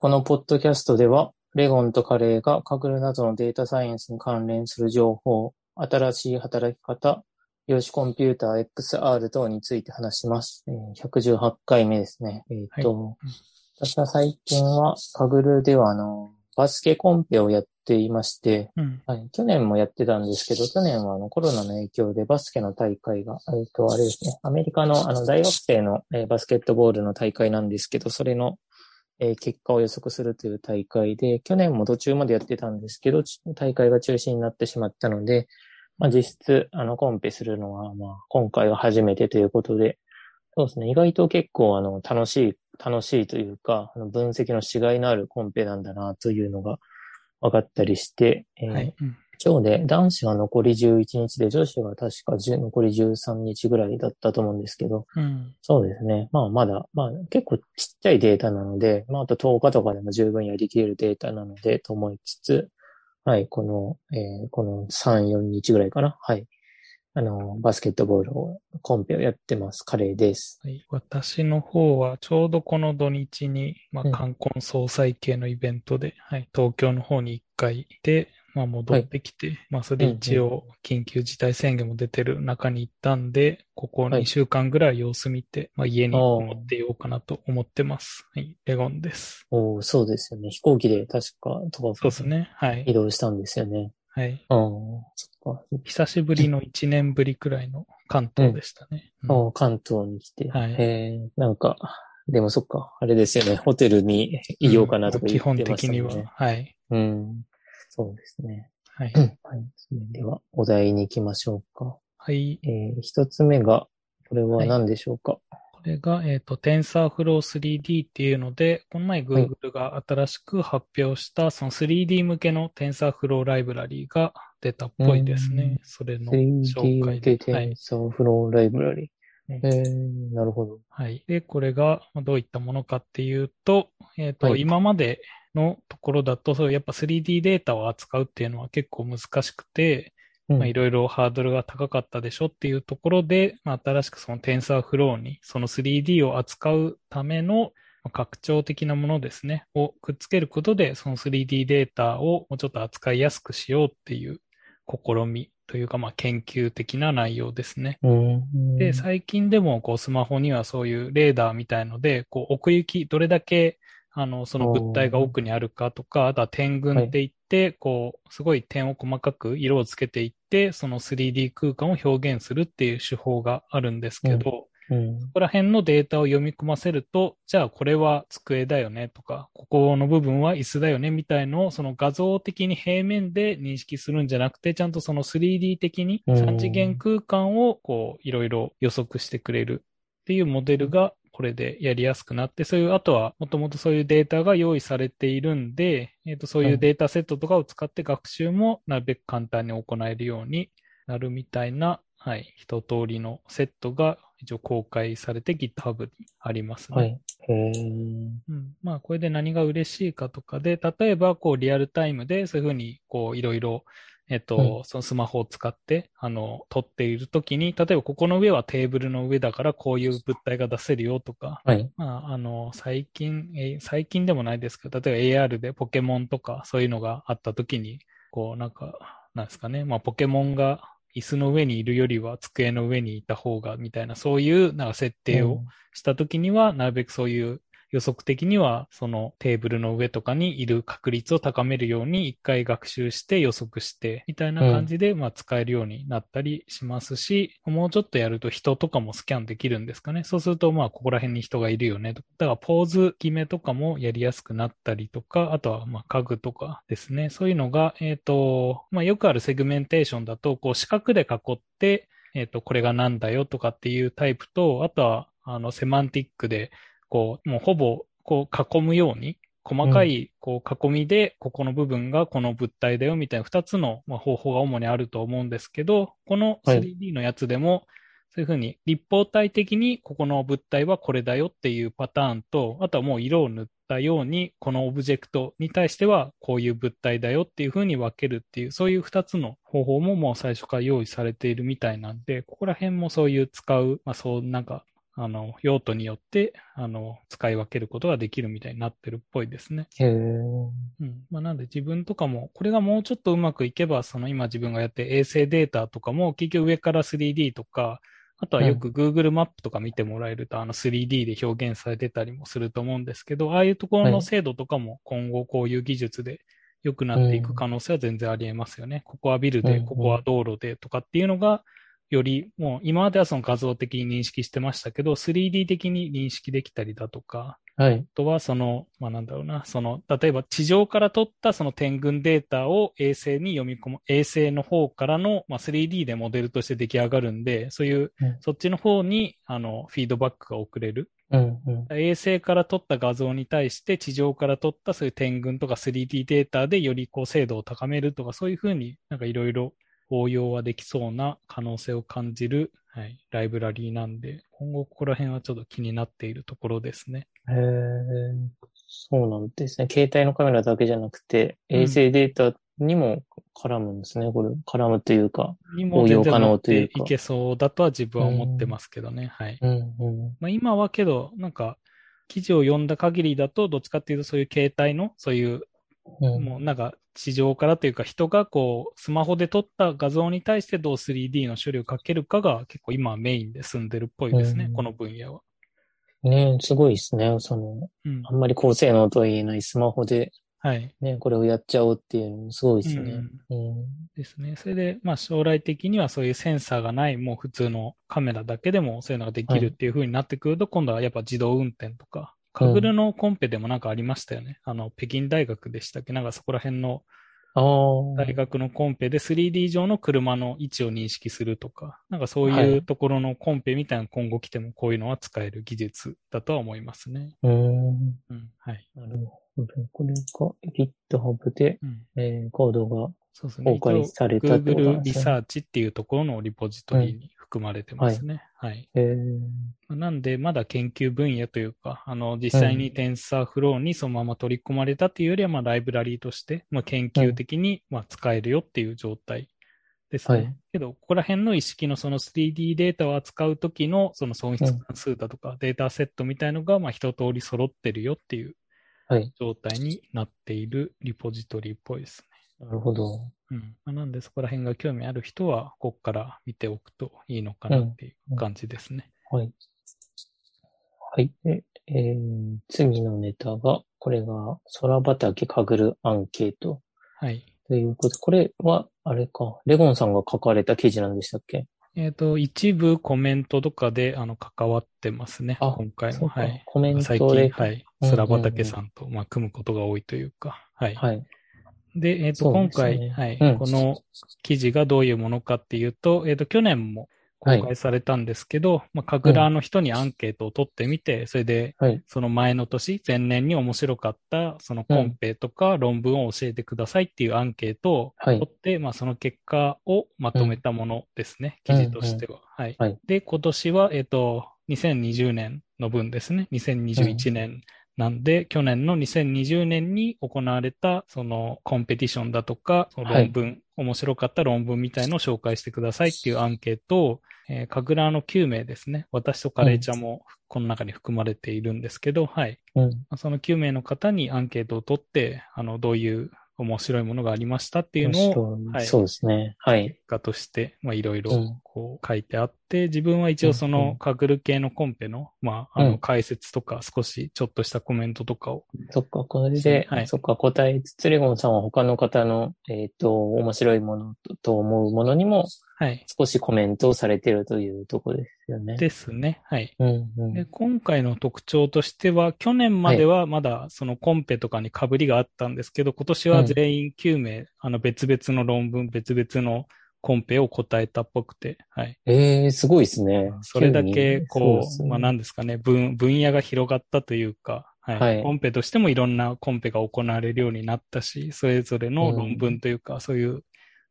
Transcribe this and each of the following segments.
このポッドキャストでは、レゴンとカレーがカグルなどのデータサイエンスに関連する情報、新しい働き方、量子コンピューター XR 等について話します。えー118回目ですね。えっ、と、私は最近はカグルではあの、バスケコンペをやっていまして、うん。はい、去年もやってたんですけど、去年はあのコロナの影響でバスケの大会が、えっ、と、あれですね、アメリカのあの大学生の、えーバスケットボールの大会なんですけど、それの、えー結果を予測するという大会で、去年も途中までやってたんですけど、大会が中止になってしまったので、まあ実質、あの、コンペするのは、まあ今回が初めてということで、そうですね、意外と結構あの、楽しい、楽しいというか、あの分析のしがいのあるコンペなんだなというのが分かったりして、えーはい。うん今日で男子は残り11日で女子は確か10残り13日ぐらいだったと思うんですけど、うん。そうですね。まあまだ、まあ結構ちっちゃいデータなので、まああと10日とかでも十分やりきれるデータなのでと思いつつ、はい、この、えーこの3、4日ぐらいかな。はい。あの、バスケットボールを、コンペをやってます。カレーです。はい、私の方はちょうどこの土日に、まあ、うん冠婚葬祭系のイベントで、はい、東京の方に一回行って、まあ、戻ってきて、まあ、それ一応緊急事態宣言も出てる中に行ったんで、ここはい2週間ぐらい様子見て、まあ、家に持っていようかなと思ってます。はい、レゴンです。おーそうですよね。飛行機で確か、とか、そうですね。はい移。動したんですよね。はい。ああ、そっか。久しぶりの1年ぶりくらいの関東でしたね。うんああ関東に来て。はいへえ、なんか、でもそっか、あれですよね。ホテルにいようかなとか基本言ってました的。には。はい。うん。そうですね。はい。はい。それでは、お題に行きましょうか。はい。えー一つ目が、これは何でしょうか？これが、えっ、と、TensorFlow 3D っていうので、この前 Google が新しく発表した、その 3D 向けの TensorFlow ライブラリーが出たっぽいですうんね。それの 3D 紹介で。向けはい。TensorFlow ライブラリうんー。えー、なるほど。はい。で、これがまあどういったものかっていうと、えっ、と、はい今までのところだと、そうやっぱ 3D データを扱うっていうのは結構難しくて、いろいろハードルが高かったでしょっていうところで、まあ、新しくその TensorFlow にその 3D を扱うためのまあ拡張的なものですね、をくっつけることで、その 3D データをもうちょっと扱いやすくしようっていう試みというか、まあ、研究的な内容ですね。うん。で、最近でもこうスマホにはそういうレーダーみたいので、こう奥行き、どれだけあのその物体が奥にあるかとか、あとは点群って言って、こう、すごい点を細かく色をつけていって、その 3D 空間を表現するっていう手法があるんですけど、うん。そこら辺のデータを読み込ませると、じゃあこれは机だよねとか、ここの部分は椅子だよねみたいのを、その画像的に平面で認識するんじゃなくて、ちゃんとその 3D 的にうん3次元空間をこういろいろ予測してくれるっていうモデルがこれでやりやすくなって、そういう、あとはもともとそういうデータが用意されているんで、えっ、と、そういうデータセットとかを使って学習もなるべく簡単に行えるようになるみたいな、はい、一通りのセットが一応公開されて GitHub にありますね。はい。へえ。うん、まあ、これで何が嬉しいかとかで、例えば、こう、リアルタイムで、そういうふうに、こう、いろいろ、えっと、うそのスマホを使って、あの、撮っているときに、例えば、ここの上はテーブルの上だから、こういう物体が出せるよとか、はい。まあ、あの、最近、えー最近でもないですけど、例えば AR でポケモンとか、そういうのがあったときに、こう、なんか、なんですかね、まあ、ポケモンが椅子の上にいるよりは机の上にいた方が、みたいな、そういう、なんか設定をしたときには、なるべくそういう予測的には、そのテーブルの上とかにいる確率を高めるように一回学習して予測して、みたいな感じで、まあ使えるようになったりしますし、もうちょっとやると人とかもスキャンできるんですかね。そうすると、まあここら辺に人がいるよねとか。だからポーズ決めとかもやりやすくなったりとか、あとはまあ家具とかですね。そういうのが、えっ、と、まあよくあるセグメンテーションだと、こう四角で囲って、えっ、と、これがなんだよとかっていうタイプと、あとは、あの、セマンティックで、こう、もうほぼ、こう、囲むように、細かい、こう、囲みで、ここの部分がこの物体だよ、みたいな二つの、まあ、方法が主にあると思うんですけど、このはい。3D のやつでも、そういうふうに立方体的にここの物体はこれだよっていうパターンと、あとはもう色を塗ったように、このオブジェクトに対してはこういう物体だよっていうふうに分けるっていう、そういう二つの方法ももう最初から用意されているみたいなんで、ここら辺もそういう使う、まあそうなんか、あの、用途によって、あの、使い分けることができるみたいになってるっぽいですね。へえ。うん。まあ、なんで自分とかも、これがもうちょっとうまくいけば、その今自分がやってる衛星データとかも、結局上から 3D とか、あとはよく Google マップとか見てもらえると、あの 3D で表現されてたりもすると思うんですけど、ああいうところの精度とかも今後こういう技術で良くなっていく可能性は全然あり得ますよね。ここはビルで、ここは道路でとかっていうのが、よりもう今まではその画像的に認識してましたけど、3D 的に認識できたりだとか、はい。あとは、その、まあ、なんだろうな、その、例えば地上から取ったその点群データを衛星に読み込む、衛星の方からの、まあ、3D でモデルとして出来上がるんで、そういううん、そっちの方に、あの、フィードバックが送れる。うんうん。衛星から取った画像に対して、地上から取ったそういう点群とか 3D データでよりこう精度を高めるとか、そういうふうになんかいろいろ応用はできそうな可能性を感じる、はい、ライブラリーなんで、今後ここら辺はちょっと気になっているところですね。へえ。そうなんですね。携帯のカメラだけじゃなくて、うん衛星データにも絡むんですね。これ、絡むというか。にも応用可能というかていけそうだとは自分は思ってますけどね。はい。うんうん。まあ、今はけど、なんか、記事を読んだ限りだと、どっちかっていうとそういう携帯の、そういう、うんもうなんか、地上からというか、人がこう、スマホで撮った画像に対してどう 3D の処理をかけるかが結構今はメインで済んでるっぽいですね、うんこの分野は。ねすごいですね。その、うんあ。んまり高性能とは言えないスマホではい。ね、これをやっちゃおうっていうのもすごいですね。うん。ですね。それで、まあ将来的にはそういうセンサーがない、もう普通のカメラだけでもそういうのができるっていう風になってくると、今度はやっぱ自動運転とか、カグルのコンペでもなんかありましたよね。あの、北京大学でしたっけ？なんかそこら辺の。大学のコンペで 3D 上の車の位置を認識するとか、なんかそうはいいうところのコンペみたいな今後来てもこういうのは使える技術だとは思いますね。うん。うん。はい。なるほど。これが GitHub で、うん。えーコードがそうですね。公開されたってことな Google んですね。リサーチっていうところのリポジトリに含まれてますね。はい。えーなんで、まだ研究分野というか、あの、実際に TensorFlow にそのまま取り込まれたっていうよりは、まあ、ライブラリーとして、まあ、研究的に、まあ、使えるよっていう状態ですね。はいけど、ここら辺の意識のその 3D データを扱うときの、その損失関数だとか、データセットみたいのが、まあ、一通り揃ってるよっていうはい。状態になっているリポジトリっぽいですね。なるほど。うん。まあなんで、そこら辺が興味ある人は、ここから見ておくといいのかなっていう感じですね。はい。はい。でえー次のネタが、これが、空畑かぐるアンケートはい。ということで、これは、あれか、レゴンさんが書かれた記事なんでしたっけ？えっ、と、一部コメントとかで、あの、関わってますね。あ今回も。そうかはい。コメントで最近、はい。うんうんうん空畑さんと、まあ、組むことが多いというか。はい。はい。で、えっ、と、そう今回、はい、うんこの記事がどういうものかっていうと、えっ、と、去年も公開されたんですけど、まあ、カグラーの人にアンケートを取ってみて、それで、はい。その前の年、前年に面白かった、そのコンペとか論文を教えてくださいっていうアンケートをはい取って、まあその結果をまとめたものですね、うん記事としては。はい。はいで、今年は、えっ、と、2020年の分ですね。2021年なんで、去年の2020年に行われた、そのコンペティションだとか、その論文、面白かった論文みたいのを紹介してくださいっていうアンケートを、えー、かぐらの9名ですね。私とカレーちゃんもこの中に含まれているんですけど、はい。うん。まあその9名の方にアンケートを取って、あの、どういう面白いものがありましたっていうのを、はい。そうですね。はい。結果として、まあ、いろいろうん、こう書いてあって、自分は一応そうんうのカグル系のコンペの、まあ、あの、うん。解説とか、少しちょっとしたコメントとかを、そっか、これで、はい。そっか、答えつつ、レゴンさんは他の方の、えっ、と、面白いものとと思うものにもはい。少しコメントをされているというところですよね。ですね。はい。うん、うん。で、今回の特徴としては、去年まではまだそのコンペとかに被りがあったんですけど、今年は全員9名、あの別々の論文、別々のコンペを答えたっぽくて、はい。ええすごいですね。それだけ、こう、そうねまあ何ですかね、分、分野が広がったというか、はい。はいコンペとしてもいろんなコンペが行われるようになったし、それぞれの論文というか、そういう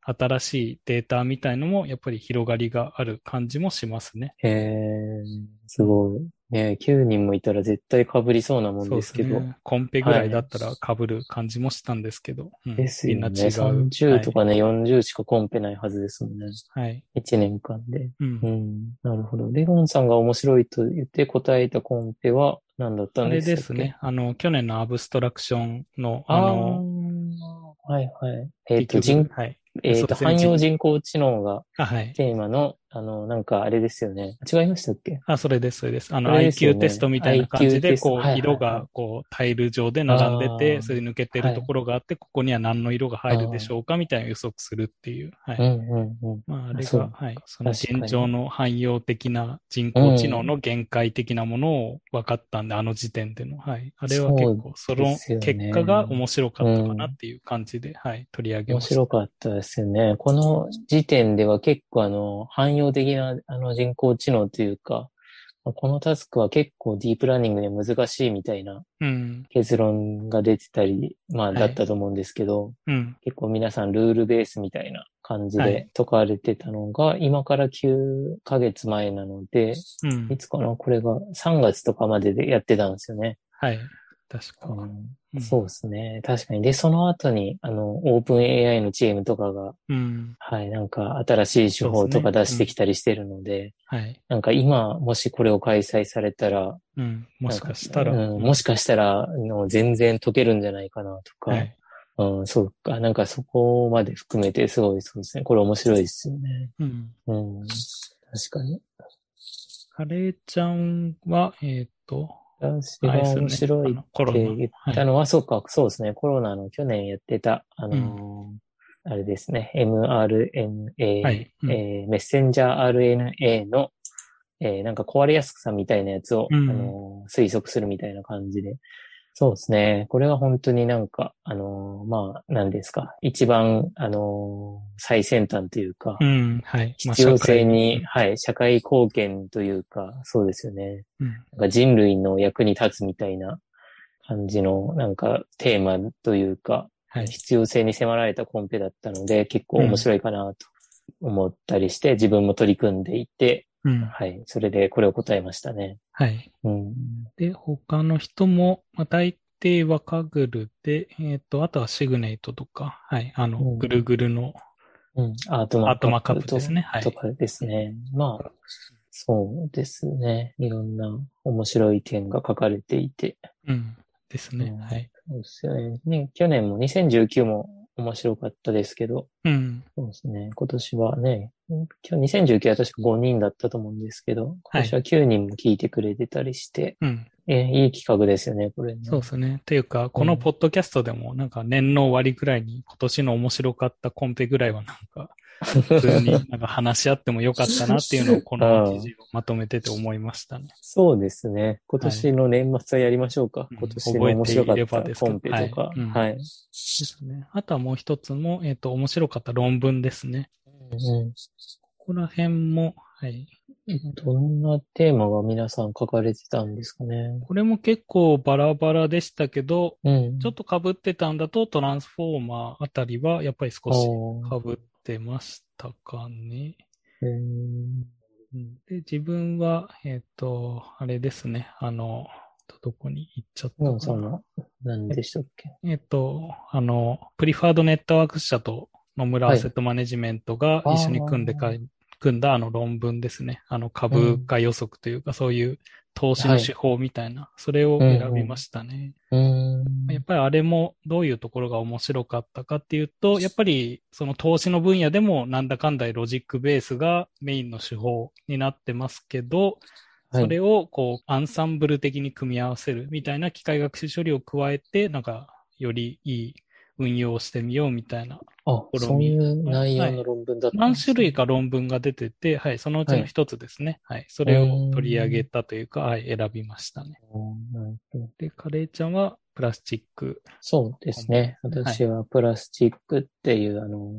新しいデータみたいのも、やっぱり広がりがある感じもしますね。へえ、すごい。ね、9人もいたら絶対被りそうなもんですけど。ね。コンペぐらいだったら被る感じもしたんですけど。うんですよね。みんな違う。30とかね、40しかコンペないはずですもんね。はい。はい。1年間で。うんう。ん。なるほど。レゴンさんが面白いと言って答えたコンペは何だったあれんですかですね。あの、去年のアブストラクションの、ああの、の、はいはい。えっ、と、結局人、はい。えっ、と、そうですね汎用人工知能が。テーマの、あの、なんかあれですよね。違いましたっけ？あ、それです、それです。あの、それですよ IQ ねテストみたいな感じで、こう、色が、こう、タイル上で並んであて、ーそれで抜けてるところがあって、ここには何の色が入るでしょうかみたいな予測するっていう。はい。うんうんうん。まあ、あれが、はい。その現状の汎用的な人工知能の限界的なものを分かったんで、あの時点での。はい。あれは結構、その結果が面白かったかなっていう感じで、はい。取り上げ面ました。白かったですよね。この時点では結構あの、汎用的なあの人工知能というか、このタスクは結構ディープラーニングで難しいみたいなうん。結論が出てたり、まあはいだったと思うんですけど、うん。結構皆さんルールベースみたいな感じはいで解かれてたのが、今から9ヶ月前なので、うんい。つかな？これが3月とかまででやってたんですよね。はい。確か。うんうんそうですね。確かに。で、その後に、あの、オープン AI のチームとかが、うん。はい、なんか新しい手法とか出してきたりしてるので、はい。なんか今、もしこれを開催されたら、うん。もしかしたら。うん、もしかしたら、あの全然解けるんじゃないかなとか、はい。うん、そうか、なんかそこまで含めてすごいそうですね。これ面白いですよね。うん。うん、確かに。カレーちゃんは、えっ、と、私が面白いって言ったのは、そうか、そうですね。コロナの去年やってた、あのーあれですね、mRNA、はい。うん。えーメッセンジャー RNA の、えーなんか壊れやすさみたいなやつを、うん。あのー推測するみたいな感じで。そうですね。これは本当になんか、あのーまあ、何ですか。一番、あのー最先端というか、うん。はい。まあ必要性に、社はい、社会貢献というか、そうですよね。会うん。なんか人類の役に立つみたいな感じの、なんかテーマというか、はい。必要性に迫られたコンペだったので、結構面白いかなと思ったりして、自分も取り組んでいて、うん。はい、それでこれを答えましたね。はい。うん。で、他の人も、まあ、大抵はカグルで、えっ、と、あとはシグネイトとか、はい。あの、うんぐるぐるの、うん、アートマアーカップですねはいとかですね。まあ、そうですね。いろんな面白い点が書かれていて。うん。ですね。うんはい。そうですよね。ね、去年も2019も面白かったですけど、うん。そうですね。今年はね、今日2019は確か5人だったと思うんですけど、今年は9人も聞いてくれてたりして、うん。えいい企画ですよね、これね。そうですね。というか、このポッドキャストでも、なんか年の終わりぐらいに今年の面白かったコンペぐらいはなんか、普通になんか話し合ってもよかったなっていうのをこの記事をまとめてて思いましたね。そうですね。今年の年末はやりましょうか。うん今年の面白かったコンペとか。はいうんはい。ですね。あとはもう一つも、えっ、と、面白かった論文ですね。うんここら辺も、はい。どんなテーマが皆さん書かれてたんですかね？これも結構バラバラでしたけど、うん。ちょっと被ってたんだとトランスフォーマーあたりはやっぱり少し被ってましたかね。で、自分は、えっ、と、あれですね。あの、どこに行っちゃったモンかな。さんは何でしたっけ？えっ、と、あの、プリファードネットワーク社と野村はいアセットマネジメントが一緒に組んでか、組んだあの論文ですね。あの株価予測というか、そういう投資の手法みたいな、それを選びましたね。うん。やっぱりあれもどういうところが面白かったかっていうと、やっぱりその投資の分野でもなんだかんだロジックベースがメインの手法になってますけど、はいそれをこうアンサンブル的に組み合わせるみたいな機械学習処理を加えて、なんかよりいい運用をしてみようみたいな。あ、そういう内容の論文だったん何ですね種類か論文が出てて、はい、そのうちの一つですね。はい、それを取り上げたというか、はい、選びましたね。で、カレーちゃんはプラスチック。そうですね。はい私はプラスチックっていう、あの、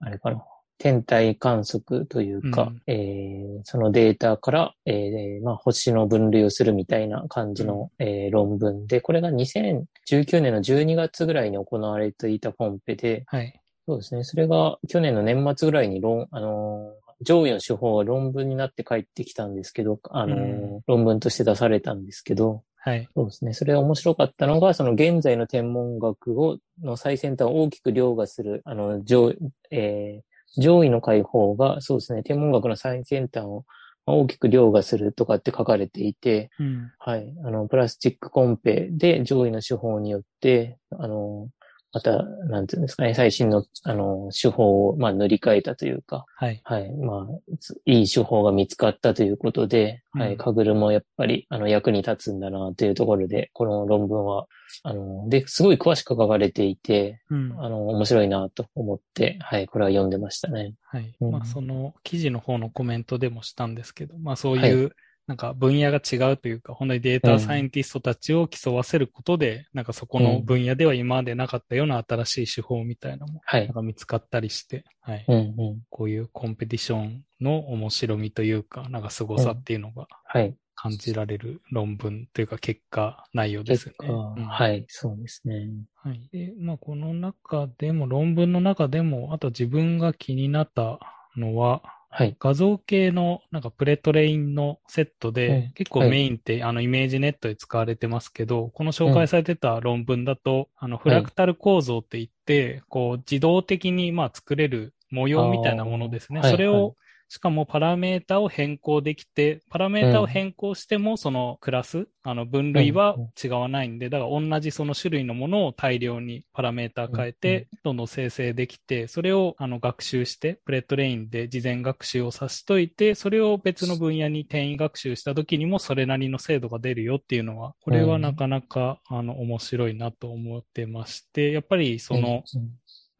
あれかな。天体観測というか、うんえーそのデータから、えーまあ、星の分類をするみたいな感じの、えー論文で、これが2019年の12月ぐらいに行われていたコンペで、はい。そうですね。それが去年の年末ぐらいに論、あのー上位の手法は論文になって帰ってきたんですけど、あの、うん論文として出されたんですけど、はい。そうですね。それが面白かったのが、その現在の天文学を、の最先端を大きく凌駕する、あの、上、えー上位の解放が、そうですね、天文学の最先端を大きく凌駕するとかって書かれていて、うん。はい。あの、プラスチックコンペで上位の手法によって、あの、また、なんていうんですかね、最新の、あの、手法を、まあ、塗り替えたというか、はい。はい。まあ、ついい手法が見つかったということで、はうんい。カグルもやっぱり、あの、役に立つんだな、というところで、この論文は、あの、で、すごい詳しく書かれていて、うん。あの、面白いな、と思って、はい。これは読んでましたね。はい。うんまあ、その記事の方のコメントでもしたんですけど、まあ、そういう、なんか分野が違うというか、本当にデータサイエンティストたちを競わせることで、なんかそこの分野では今までなかったような新しい手法みたいなのも、はいなん。か見つかったりして、はい。うん、うん。こういうコンペティションの面白みというか、なんか凄さっていうのがはい。感じられる論文というか結果内容です結よね。果、うんはい。そうですね。はい。で、まあ、この中でも、論文の中でも、あと自分が気になったのは、はい。画像系のなんか pretrain のセットで、うん。結構メインって、あの ImageNet で使われてますけど、この紹介されてた論文だと、あのフラクタル構造って言って、こう自動的にまあ作れる模様みたいなものですね。それを、はいしかもパラメータを変更できて、パラメータを変更してもそのクラス、あの分類は違わないんで、だから同じその種類のものを大量にパラメータ変えて、どんどん生成できて、それをあの学習して、 pretrain で事前学習をさしといて、それを別の分野に転移学習した時にもそれなりの精度が出るよっていうのは、これはなかなかあの面白いなと思ってまして、やっぱりその、うん、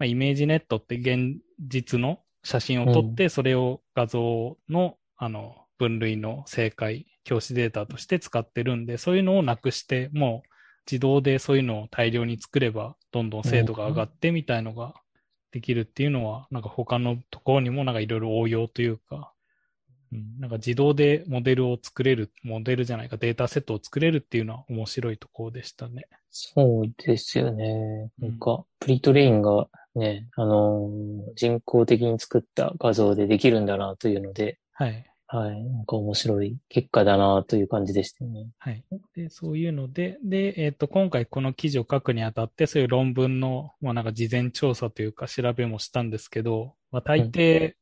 まあ、 ImageNet って現実の写真を撮って、それを画像の、あの、分類の正解、教師データとして使ってるんで、そういうのをなくして、もう自動でそういうのを大量に作れば、どんどん精度が上がってみたいのができるっていうのは、なんか他のところにもなんかいろいろ応用というか、うん、なんか自動でモデルを作れる、モデルじゃないか、データセットを作れるっていうのは面白いところでしたね。そうですよね。なんか、プリトレインがね、あのー人工的に作った画像でできるんだなというので、はい。はい。なんか面白い結果だなという感じでしたよね。はい。で、そういうので、で、えっ、と、今回この記事を書くにあたって、そういう論文の、まあなんか事前調査というか調べもしたんですけど、まあ大抵、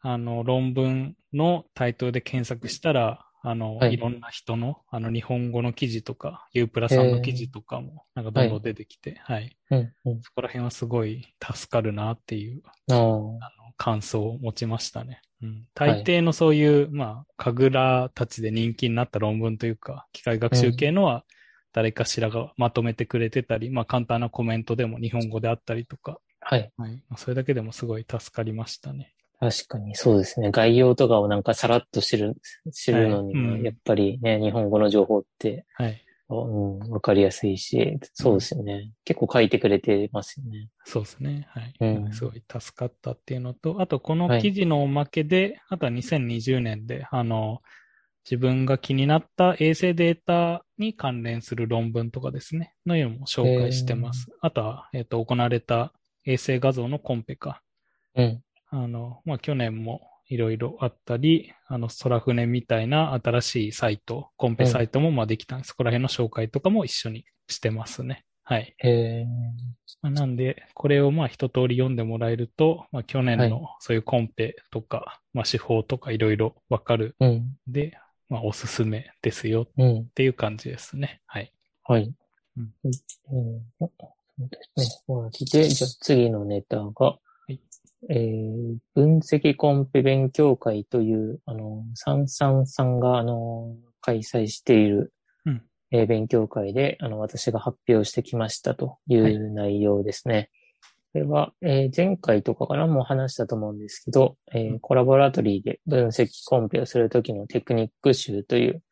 あの、論文のタイトルで検索したら、あの、はいい、ろんな人の、あの、日本語の記事とか、ユープラさんの記事とかも、なんかどんどん出てきて、はい。うん、うん。そこら辺はすごい助かるなっていうあの感想を持ちましたね。うん、大抵のそういう、まあ、神楽たちで人気になった論文というか、機械学習系のは誰かしらがまとめてくれてたり、まあ、簡単なコメントでも日本語であったりとか、はい。はい。まあそれだけでもすごい助かりましたね。確かにそうですね。概要とかをなんかさらっと知る、知るのにね、はいうんやっぱりね、日本語の情報って、はい。うん、わかりやすいし、そうですよね。結構書いてくれてますよね。そうですね。はい。うんすごい助かったっていうのと、あとこの記事のおまけで、あとは2020年で、あの、自分が気になった衛星データに関連する論文とかですね、のいうのも紹介してます。あとは、えっ、と、行われた衛星画像のコンペか。うん。あの、まあ、去年もいろいろあったり、あの、空船みたいな新しいサイト、コンペサイトもまあできたんです。そこら辺の紹介とかも一緒にしてますね。はい。へえ。まあなんで、これをまあ一通り読んでもらえると、まあ去年はのそういうコンペとか、まあ手法とかいろいろわかるうん。んで、まあおすすめですよっうん。ていう感じですね。はい。はい。うんうんそうですね。終わりで、じゃあ次のネタが、いえー分析コンペ勉強会という、あの、サンサンさんが、あの、開催している、うん。えー勉強会で、あの、私が発表してきましたという内容ですね。これは、えー前回とかからも話したと思うんですけど、えーうん。コラボラトリーで分析コンペをするときのテクニック集という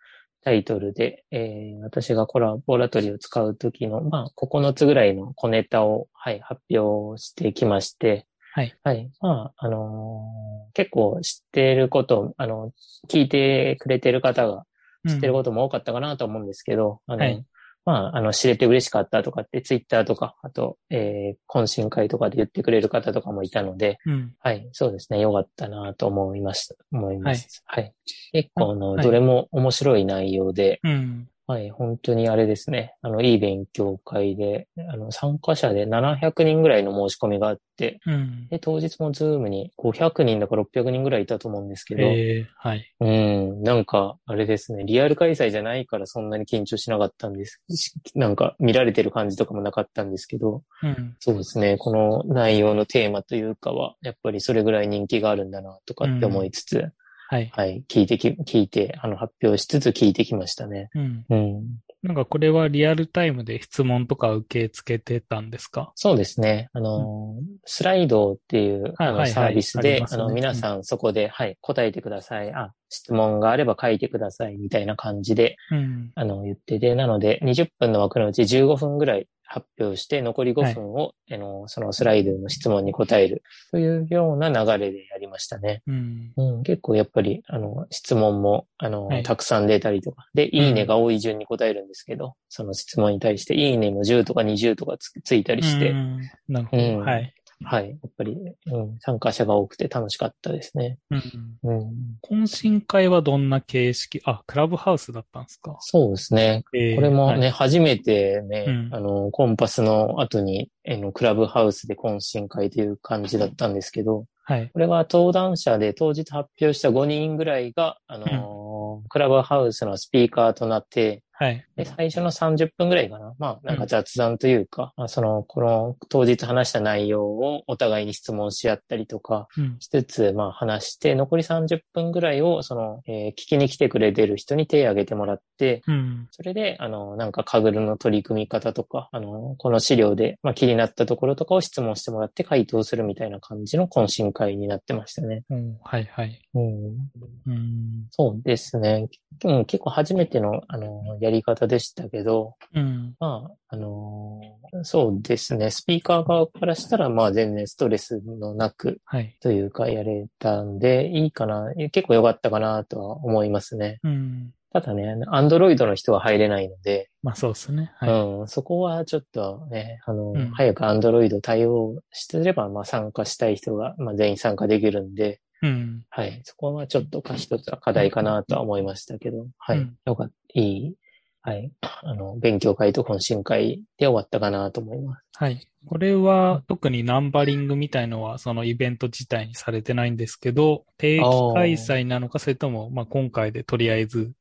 タイトルで、えー私がコラボラトリーを使うときの、まあ、9つぐらいの小ネタを、はい、発表してきまして、はい。はい。まあ、あのー結構知っていること、あの、聞いてくれてる方が知ってることも多かったかなと思うんですけど、あの、はいまあ、あの、知れて嬉しかったとかって、ツイッターとか、あと、えー、懇親会とかで言ってくれる方とかもいたので、うん。はい、そうですね、よかったなと思いました、思います。はい。結構、あの、どれも面白い内容で、うん。はい、本当にあれですね。あの、いい勉強会で、あの、参加者で700人ぐらいの申し込みがあって、うん。で、当日もズームに500人だか600人ぐらいいたと思うんですけど、えー、はい。うん、なんか、あれですね、リアル開催じゃないからそんなに緊張しなかったんです。しなんか、見られてる感じとかもなかったんですけど、うん。そうですね、この内容のテーマというかは、やっぱりそれぐらい人気があるんだな、とかって思いつつ、はい。はい、聞いてき、聞いて、あの、発表しつつ聞いてきましたね。うん。うん。なんかこれはリアルタイムで質問とか受け付けてたんですか？そうですね。あの、スライドっていうあのサービスで、あの、皆さんそこで、はい、答えてください。あ、質問があれば書いてください。みたいな感じで、うん。あの、言ってて、なので、20分の枠のうち15分ぐらい発表して、残り5分を、あの、そのスライドの質問に答えるというような流れでやりましたね。うん。うん、結構やっぱり、あの、質問も、あの、はいたくさん出たりとか。で、いいねが多い順に答えるんですけど、その質問に対して、いいねも10とか20とかつついたりして、うんなるほど。うんはい。はい。やっぱり、うん、参加者が多くて楽しかったですね。うん。うん。懇親会はどんな形式？あ、クラブハウスだったんですか？そうですね。えーこれもね、はい初めてね、うんあの、コンパスの後に、あの、クラブハウスで懇親会という感じだったんですけど、はい。これは登壇者で当日発表した5人ぐらいが、あのクラブハウスのスピーカーとなって、はい。で、最初の30分ぐらいかな。まあ、なんか雑談というか、まあ、その、この当日話した内容をお互いに質問し合ったりとか、うん。しつつ、まあ話して、残り30分ぐらいを、その、えー聞きに来てくれてる人に手を挙げてもらって、うん。それで、あの、なんかカグルの取り組み方とか、あの、この資料で、まあ気になったところとかを質問してもらって回答するみたいな感じの懇親会になってましたね。うんはい。はい。うん。うん。そうですね。うん、結構初めての、あの、やり方でしたけど、うん。まあ、あのーそうですね。スピーカー側からしたら、まあ全然ストレスのなく、はい。というかやれたんで、いいかな。結構良かったかなとは思いますね。うん。ただね、アンドロイドの人は入れないので、まあそうですね。はい。うん、そこはちょっとね、あの、うん早くアンドロイド対応してれば、まあ参加したい人が、まあ全員参加できるんで、うん。はい。そこはちょっとか一つは課題かなとは思いましたけど、はい。うんよかった。いい、はい。あの、勉強会と懇親会で終わったかなと思います。はい。これは特にナンバリングみたいのはそのイベント自体にされてないんですけど、定期開催なのか、それとも、まあ今回でとりあえず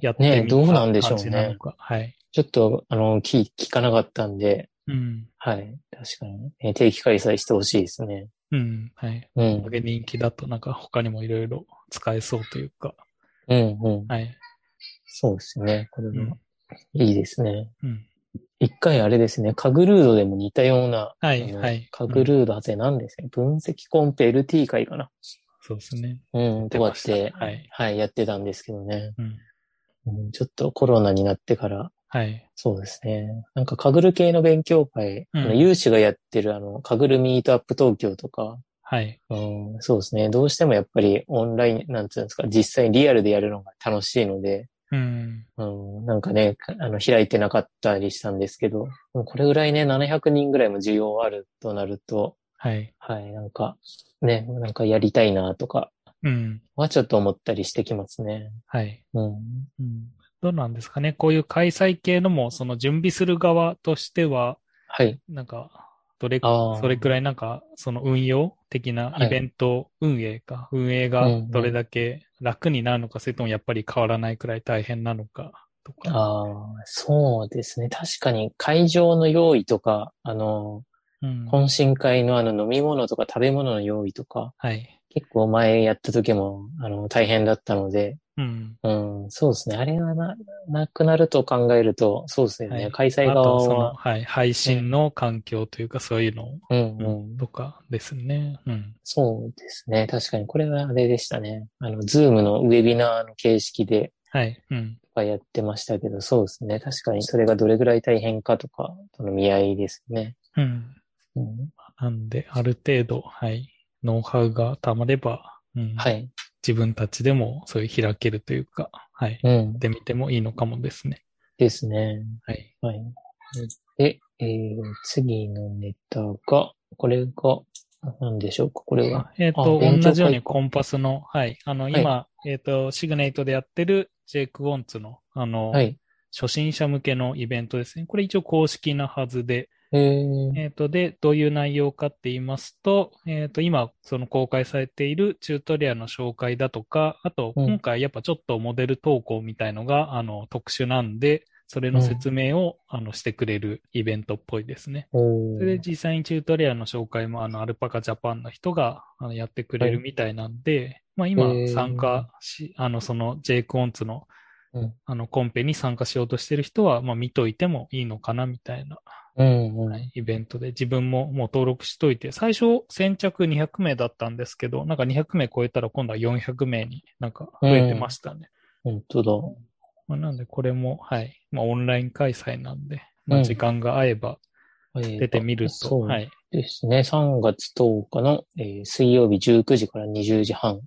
やってみたねどうなんでしょうね。はい。ちょっと、あの、聞、聞かなかったんで、うん。はい。確かに。えー定期開催してほしいですね。うん。はい。うんこ。れ人気だとなんか他にもいろいろ使えそうというか。うん、うん。はい。そうですね。これうんも、いいですね。うん。一回あれですね、カグルードでも似たような、はいはいカグルードはぜなんですね、分析コンペ LT 会かな。そうですね。うん、とかって、はい。はい、やってたんですけどね。うん。うん、ちょっとコロナになってから、はい。そうですね。なんかカグル系の勉強会、うんあの有志がやってるあの、カグルミートアップ東京とか、はい。うん、そうですね。どうしてもやっぱりオンライン、なんていうんですか、実際にリアルでやるのが楽しいので、うん。うん、なんかね、かあの、開いてなかったりしたんですけど、これぐらいね、700人ぐらいも需要あるとなると、はい。はい、なんか、ね、なんかやりたいなとかうん。はちょっと思ったりしてきますね。はい。うん。うんどうなんですかね？こういう開催系のも、その準備する側としては、はい。なんか、どれ、それくらいなんか、その運用的なイベント運営か、運営がうんうんどれだけ楽になるのか、それともやっぱり変わらないくらい大変なのか、とか。ああ、そうですね。確かに会場の用意とか、あの、うん。懇親会のあの飲み物とか食べ物の用意とか、はい。結構前やった時も、あの、大変だったので、うん。うん、そうですね。あれがな、なくなると考えると、そうですよね。はい開催あとはその、側は、はい、配信の環境というか、そういうの、うん、ううんん、とかですね。うん。そうですね。確かに、これはあれでしたね。あの、ズームのウェビナーの形式ではい。うん。やってましたけど、そうですね。確かにそれがどれぐらい大変かとか、との見合いですね。うん。うん、なんで、ある程度、はい、ノウハウがたまれば、うん、はい。自分たちでもそういう開けるというか、はい、うん。でみてもいいのかもですね。ですね。はい。はい。で、えー、次のネタが、これが、何でしょうか？これは。えっ、と、あ勉強会同じようにコンパスの、はい。あの、はい今、えっ、と、シグネイトでやってるジェイク・ウォンツの、あの、はい。初心者向けのイベントですね。これ一応公式なはずで、えっ、と、で、どういう内容かって言いますと、えっ、と、今、その公開されているチュートリアルの紹介だとか、あと、うん。今回やっぱちょっとモデル投稿みたいのが、あの、特殊なんで、それの説明を、あの、してくれるイベントっぽいですね。それで実際にチュートリアルの紹介も、あの、アルパカジャパンの人があのやってくれるみたいなんで、まあ今参加し、あの、そのジェイク・オンツの、うん。あの、コンペに参加しようとしてる人は、まあ見といてもいいのかなみたいな、うんうん。はいイベントで自分ももう登録しといて、最初先着200名だったんですけど、なんか200名超えたら今度は400名になんか増えてましたね。本当だ。まあ、なんでこれも、はい。まあオンライン開催なんで、まうんあ時間が合えば出出てみると、そうはい。ですね。3月10日の、えー水曜日19時から20時半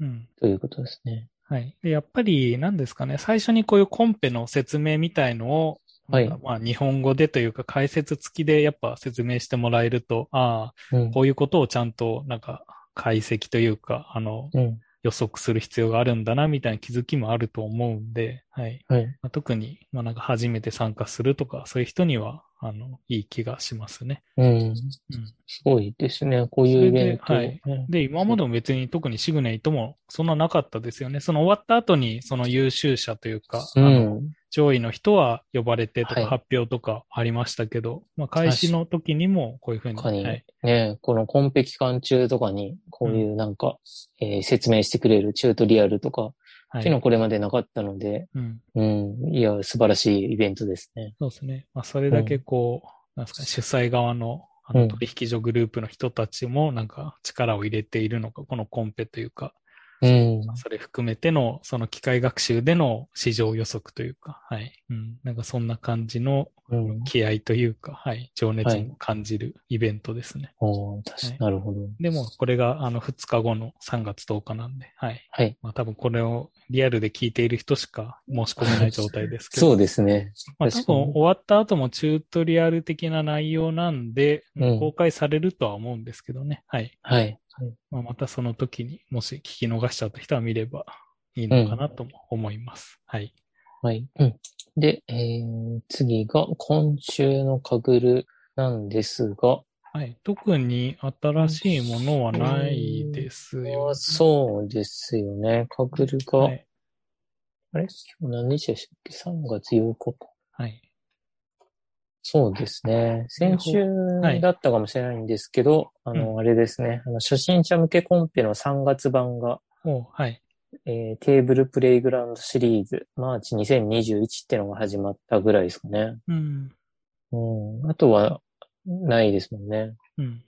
うん。ということですね。はい。で、やっぱり、何ですかね、最初にこういうコンペの説明みたいのを、はいまあ、日本語でというか解説付きでやっぱ説明してもらえると、ああ、うん。こういうことをちゃんと、なんか、解析というか、あの、うん。予測する必要があるんだな、みたいな気づきもあると思うんで、はい。はい。まあ、特に、まあなんか初めて参加するとか、そういう人には、あの、いい気がしますね。うん。うん。すごいですね。こういうイベント。それで今までも別に特にシグネイトもそんななかったですよね。その終わった後に、その優秀者というか、うあのん。上位の人は呼ばれてとかはい発表とかありましたけど、まあ開始の時にもこういうふうに、はい。ね、このコンペ期間中とかに、こういうなんか、えー説明してくれるチュートリアルとか、はいっていうのはこれまでなかったので、うん。うん。いや、素晴らしいイベントですね。そうですね。まあそれだけこう、なんですかね、主催側のあのうん取引所グループの人たちもなんか力を入れているのか、このコンペというか、うん。それ含めての、その機械学習での市場予測というか、はい。うん。なんかそんな感じのうん。気合というか、はい。情熱も感じるイベントですね。おー確かにはいなるほど。でも、これがあの2日後の3月10日なんで、はい。はい。まあ多分これをリアルで聞いている人しか申し込めない状態ですけど。そうですね。まあ多分終わった後もチュートリアル的な内容なんで、うん公開されるとは思うんですけどね。はい。はい。まあ、またその時にもし聞き逃しちゃった人は見ればいいのかなとも思います。はい。はい。うん。で、えー、次が今週のかぐるなんですが、はい。特に新しいものはないですよ、あそうですよね。かぐるが、はい。あれ？今日何日でしたっけ ?3 月8日か。はい。そうですね。先週はいだったかもしれないんですけど、あの、あれですね。あの、初心者向けコンペの3月版が、おはい。えー Tabular Playground Series、March 2021ってのが始まったぐらいですかね。うん。うん。あとは、ないですもんね。うん。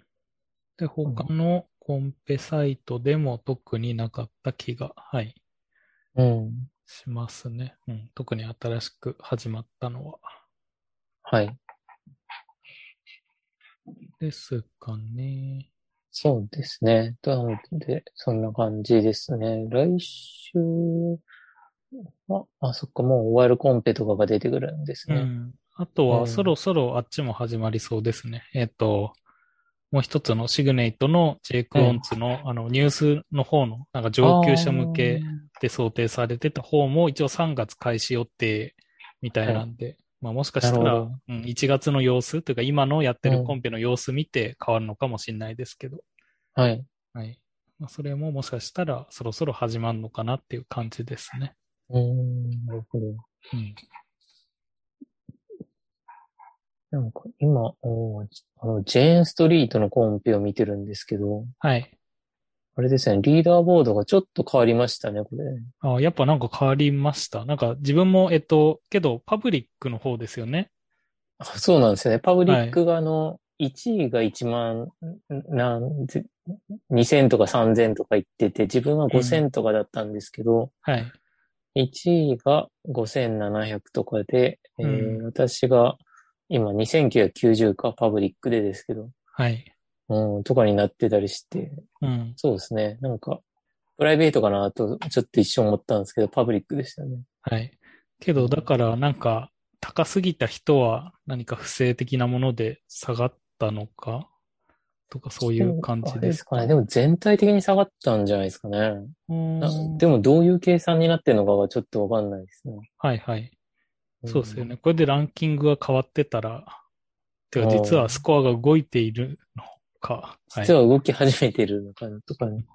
で、他のコンペサイトでも特になかった気が、はい、うん。しますね。うん。特に新しく始まったのは。はい。ですかね。そうですね。なので、そんな感じですね。来週は、あ、そっか、もう終わるコンペとかが出てくるんですね。うん。あとは、うんそろそろあっちも始まりそうですね。えっ、と、もう一つのシグネイトのジェイク・オンツの、あの、ニュースの方の、なんか上級者向けで想定されてた方も一応3月開始予定みたいなんで、まあもしかしたら、うん、1月の様子というか今のやってうんるコンペの様子見て変わるのかもしれないですけど、はい。はい。まあ、それももしかしたらそろそろ始まるのかなっていう感じですね。うーん、なるほど。うん。なんか今、あの、ジェーンストリートのコンペを見てるんですけど、はい。あれですね、リーダーボードがちょっと変わりましたね、これ。あやっぱなんか変わりました？なんか自分も、えっと、けどパブリックの方ですよね？あそうなんですよね。パブリックがあの、1位が1万、なん、ぜ2000とか3000とか言ってて、自分は5000とかだったんですけど、はい。1位が5700とかで、えーうん私が今2990か、パブリックでですけど、はい。うん、とかになってたりして、うん。そうですね。なんか、プライベートかなと、ちょっと一瞬思ったんですけど、パブリックでしたね。はい。けど、だからなんか、高すぎた人は何か不正的なもので下がったのかとかそういう感じですかね。でも全体的に下がったんじゃないですかね。でもどういう計算になってるのかはちょっとわかんないですね。はいはい。そうですよね。これでランキングが変わってたら、てか実はスコアが動いているのか。実は動き始めてるのかとかね。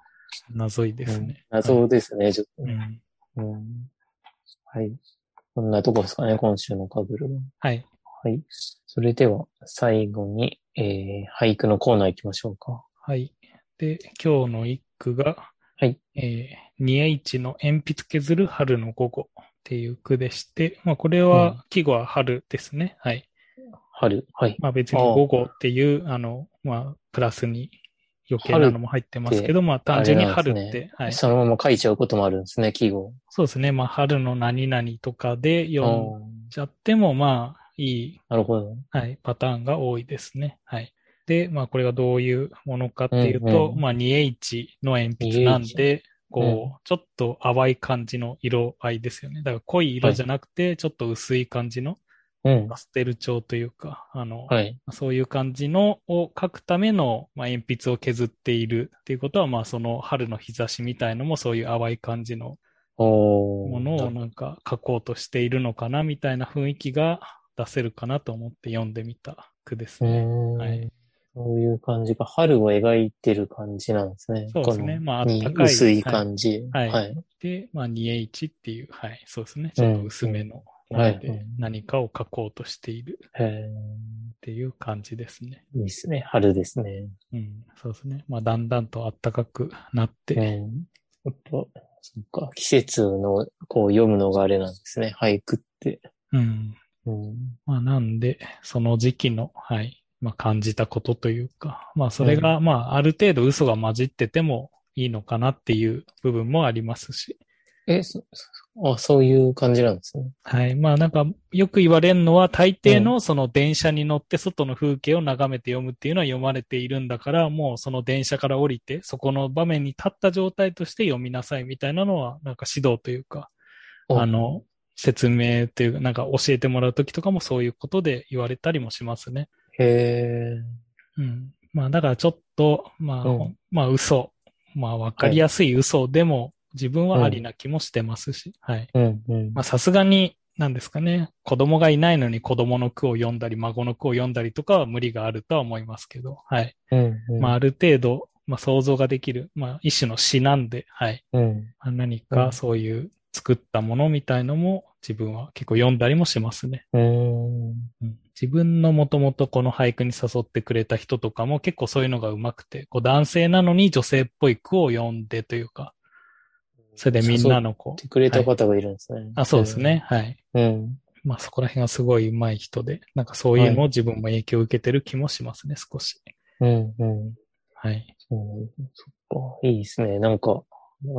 謎いですね。うん、謎ですね、はい、ちょっと、ね、うん、うん。はい。こんなとこですかね、今週のカブルは。はい。はい。それでは、最後に、えー、俳句のコーナー行きましょうか。はい。で、今日の一句が、はい。えー、2H の鉛筆削る春の午後っていう句でして、まあ、これは、季語は春ですね。はい。春。はい。まあ別に午後っていう、あの、まあ、プラスに余計なのも入ってますけど、まあ単純に春って、ね、はい。そのまま書いちゃうこともあるんですね、季語。そうですね。まあ春の何々とかで読んじゃっても、まあいい。なるほど。はい。パターンが多いですね。はい。で、まあこれがどういうものかっていうと、うんうん、まあ 2H の鉛筆なんで、こう、うん、ちょっと淡い感じの色合いですよね。だから濃い色じゃなくて、ちょっと薄い感じのパステル調というか、あの、はい、そういう感じのを描くための、まあ、鉛筆を削っているっていうことは、まあ、その春の日差しみたいのもそういう淡い感じのものをなんか描こうとしているのかなみたいな雰囲気が出せるかなと思って読んでみた句ですね。はい。そういう感じが、春を描いてる感じなんですね。そうですね。まあ、あったかい。薄い感じ。はい。はい、で、まあ、2H っていう、はい。そうですね。ちょっと薄めのはい。何かを書こうとしている。っていう感じですね。いいですね。春ですね。うん。そうですね。まあ、だんだんと暖かくなって。うん。やっぱ、そっか。季節の、こう読むのがあれなんですね。俳句って。うん。うん、まあ、なんで、その時期の、はい。まあ、感じたことというか、まあ、それが、まあ、ある程度嘘が混じっててもいいのかなっていう部分もありますし。え、そ、あ、そういう感じなんですね。はい。まあなんか、よく言われるのは、大抵のその電車に乗って外の風景を眺めて読むっていうのは読まれているんだから、もうその電車から降りて、そこの場面に立った状態として読みなさいみたいなのは、なんか指導というか、あの、説明というか、なんか教えてもらうときとかもそういうことで言われたりもしますね。へえ。うん。まあだからちょっと、まあ、うん、まあ嘘。まあわかりやすい嘘でも、自分はありな気もしてますし、うん、はい。まあさすがに、なんですかね、子供がいないのに子供の句を読んだり、孫の句を読んだりとかは無理があるとは思いますけど、はい。うんうん、まあある程度、まあ想像ができる、まあ一種の詩なんで、はい。うん、何かそういう作ったものみたいのも自分は結構読んだりもしますね。うん、自分のもともとこの俳句に誘ってくれた人とかも結構そういうのが上手くて、こう男性なのに女性っぽい句を読んでというか、それでみんなのこう。てくれた方がいるんですね。はい、あ、そうですね。はい。うん。まあそこら辺がすごい上手い人で、なんかそういうのを自分も影響を受けてる気もしますね、はい、少し。うんうん。はい。うん、そっか。いいですね。なんか、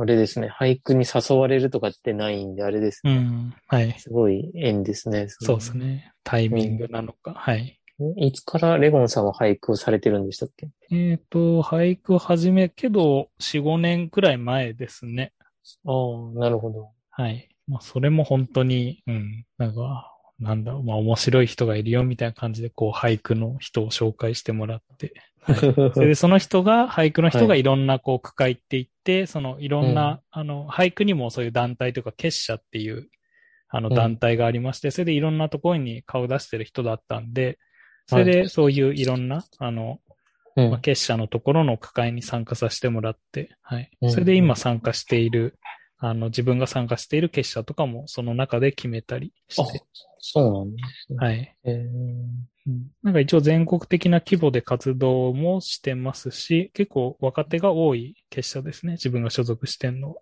あれですね。俳句に誘われるとかってないんで、あれですね。うん。はい。すごい縁ですね。そうですね。タイミングなのか。うん、はい。いつからレゴンさんは俳句をされてるんでしたっけ？えっ、ー、と、俳句を始め、けど、4、5年くらい前ですね。ああ、なるほど。はい。まあ、それも本当に、うん、なんか、なんだろう、まあ、面白い人がいるよみたいな感じで、こう、俳句の人を紹介してもらって、はい、それで、その人が、俳句の人がい。ろんな、こう、区会っていって、はい、その、いろんな、うん、あの、俳句にもそういう団体とか、結社っていう、あの、団体がありまして、うん、それでいろんなところに顔出してる人だったんで、それで、そういういろんな、あの、まあ、結社のところの区会に参加させてもらって、はい。それで今参加している、あの、自分が参加している結社とかもその中で決めたりして。そうなんですね。はい。えー、なんか一応全国的な規模で活動もしてますし、結構若手が多い結社ですね。自分が所属してんの。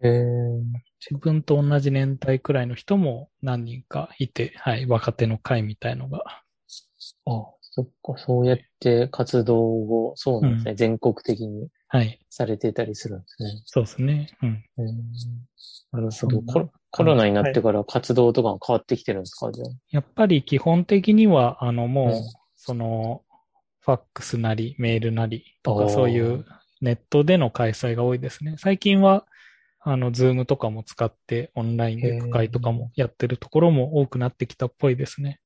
えー、自分と同じ年代くらいの人も何人かいて、はい、若手の会みたいのが。あ、そっか、そうやって活動を、そうなんですね、うん、全国的に。はい。されてたりするんですね。そうですね。うん。なるほどコ。コロナになってから活動とかも変わってきてるんですか、じゃあ。やっぱり基本的には、あの、もう、うん、その、ファックスなり、メールなりとか、そういうネットでの開催が多いですね。最近は、あの、ズームとかも使ってオンラインで会とかもやってるところも多くなってきたっぽいですね。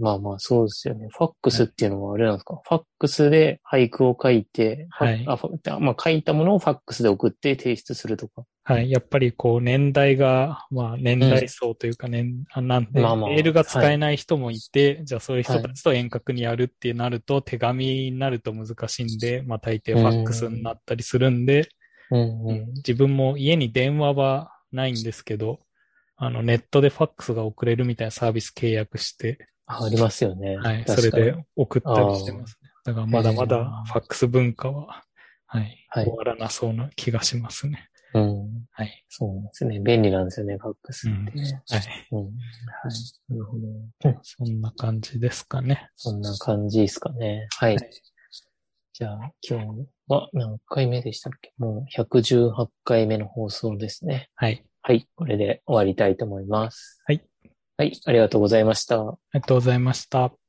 まあまあ、そうですよね。ファックスっていうのはあれなんですか、ファックスで俳句を書いて、はい。あまあ書いたものをファックスで送って提出するとか。はい。やっぱりこう年代が、まあ年代層というか年、あなんで、まあまあメールが使えない人もいて、じゃあそういう人たちと遠隔にやるってなると、手紙になると難しいんで、まあ大抵ファックスになったりするんで、うん。うん。自分も家に電話はないんですけど、あのネットでファックスが送れるみたいなサービス契約して、あありますよね。はい。それで送ったりしてますね。だからまだまだファックス文化は、はい。はい終わらなそうな気がしますね。うん。はい。そうですね。便利なんですよね、ファックスってね。はい。うん。はい。なるほど。うんそんな感じですかね。そんな感じですかね。はい。はいじゃあ、今日は何回目でしたっけ？もう118回目の放送ですね。はい。はい。これで終わりたいと思います。はい。はい。ありがとうございました。ありがとうございました。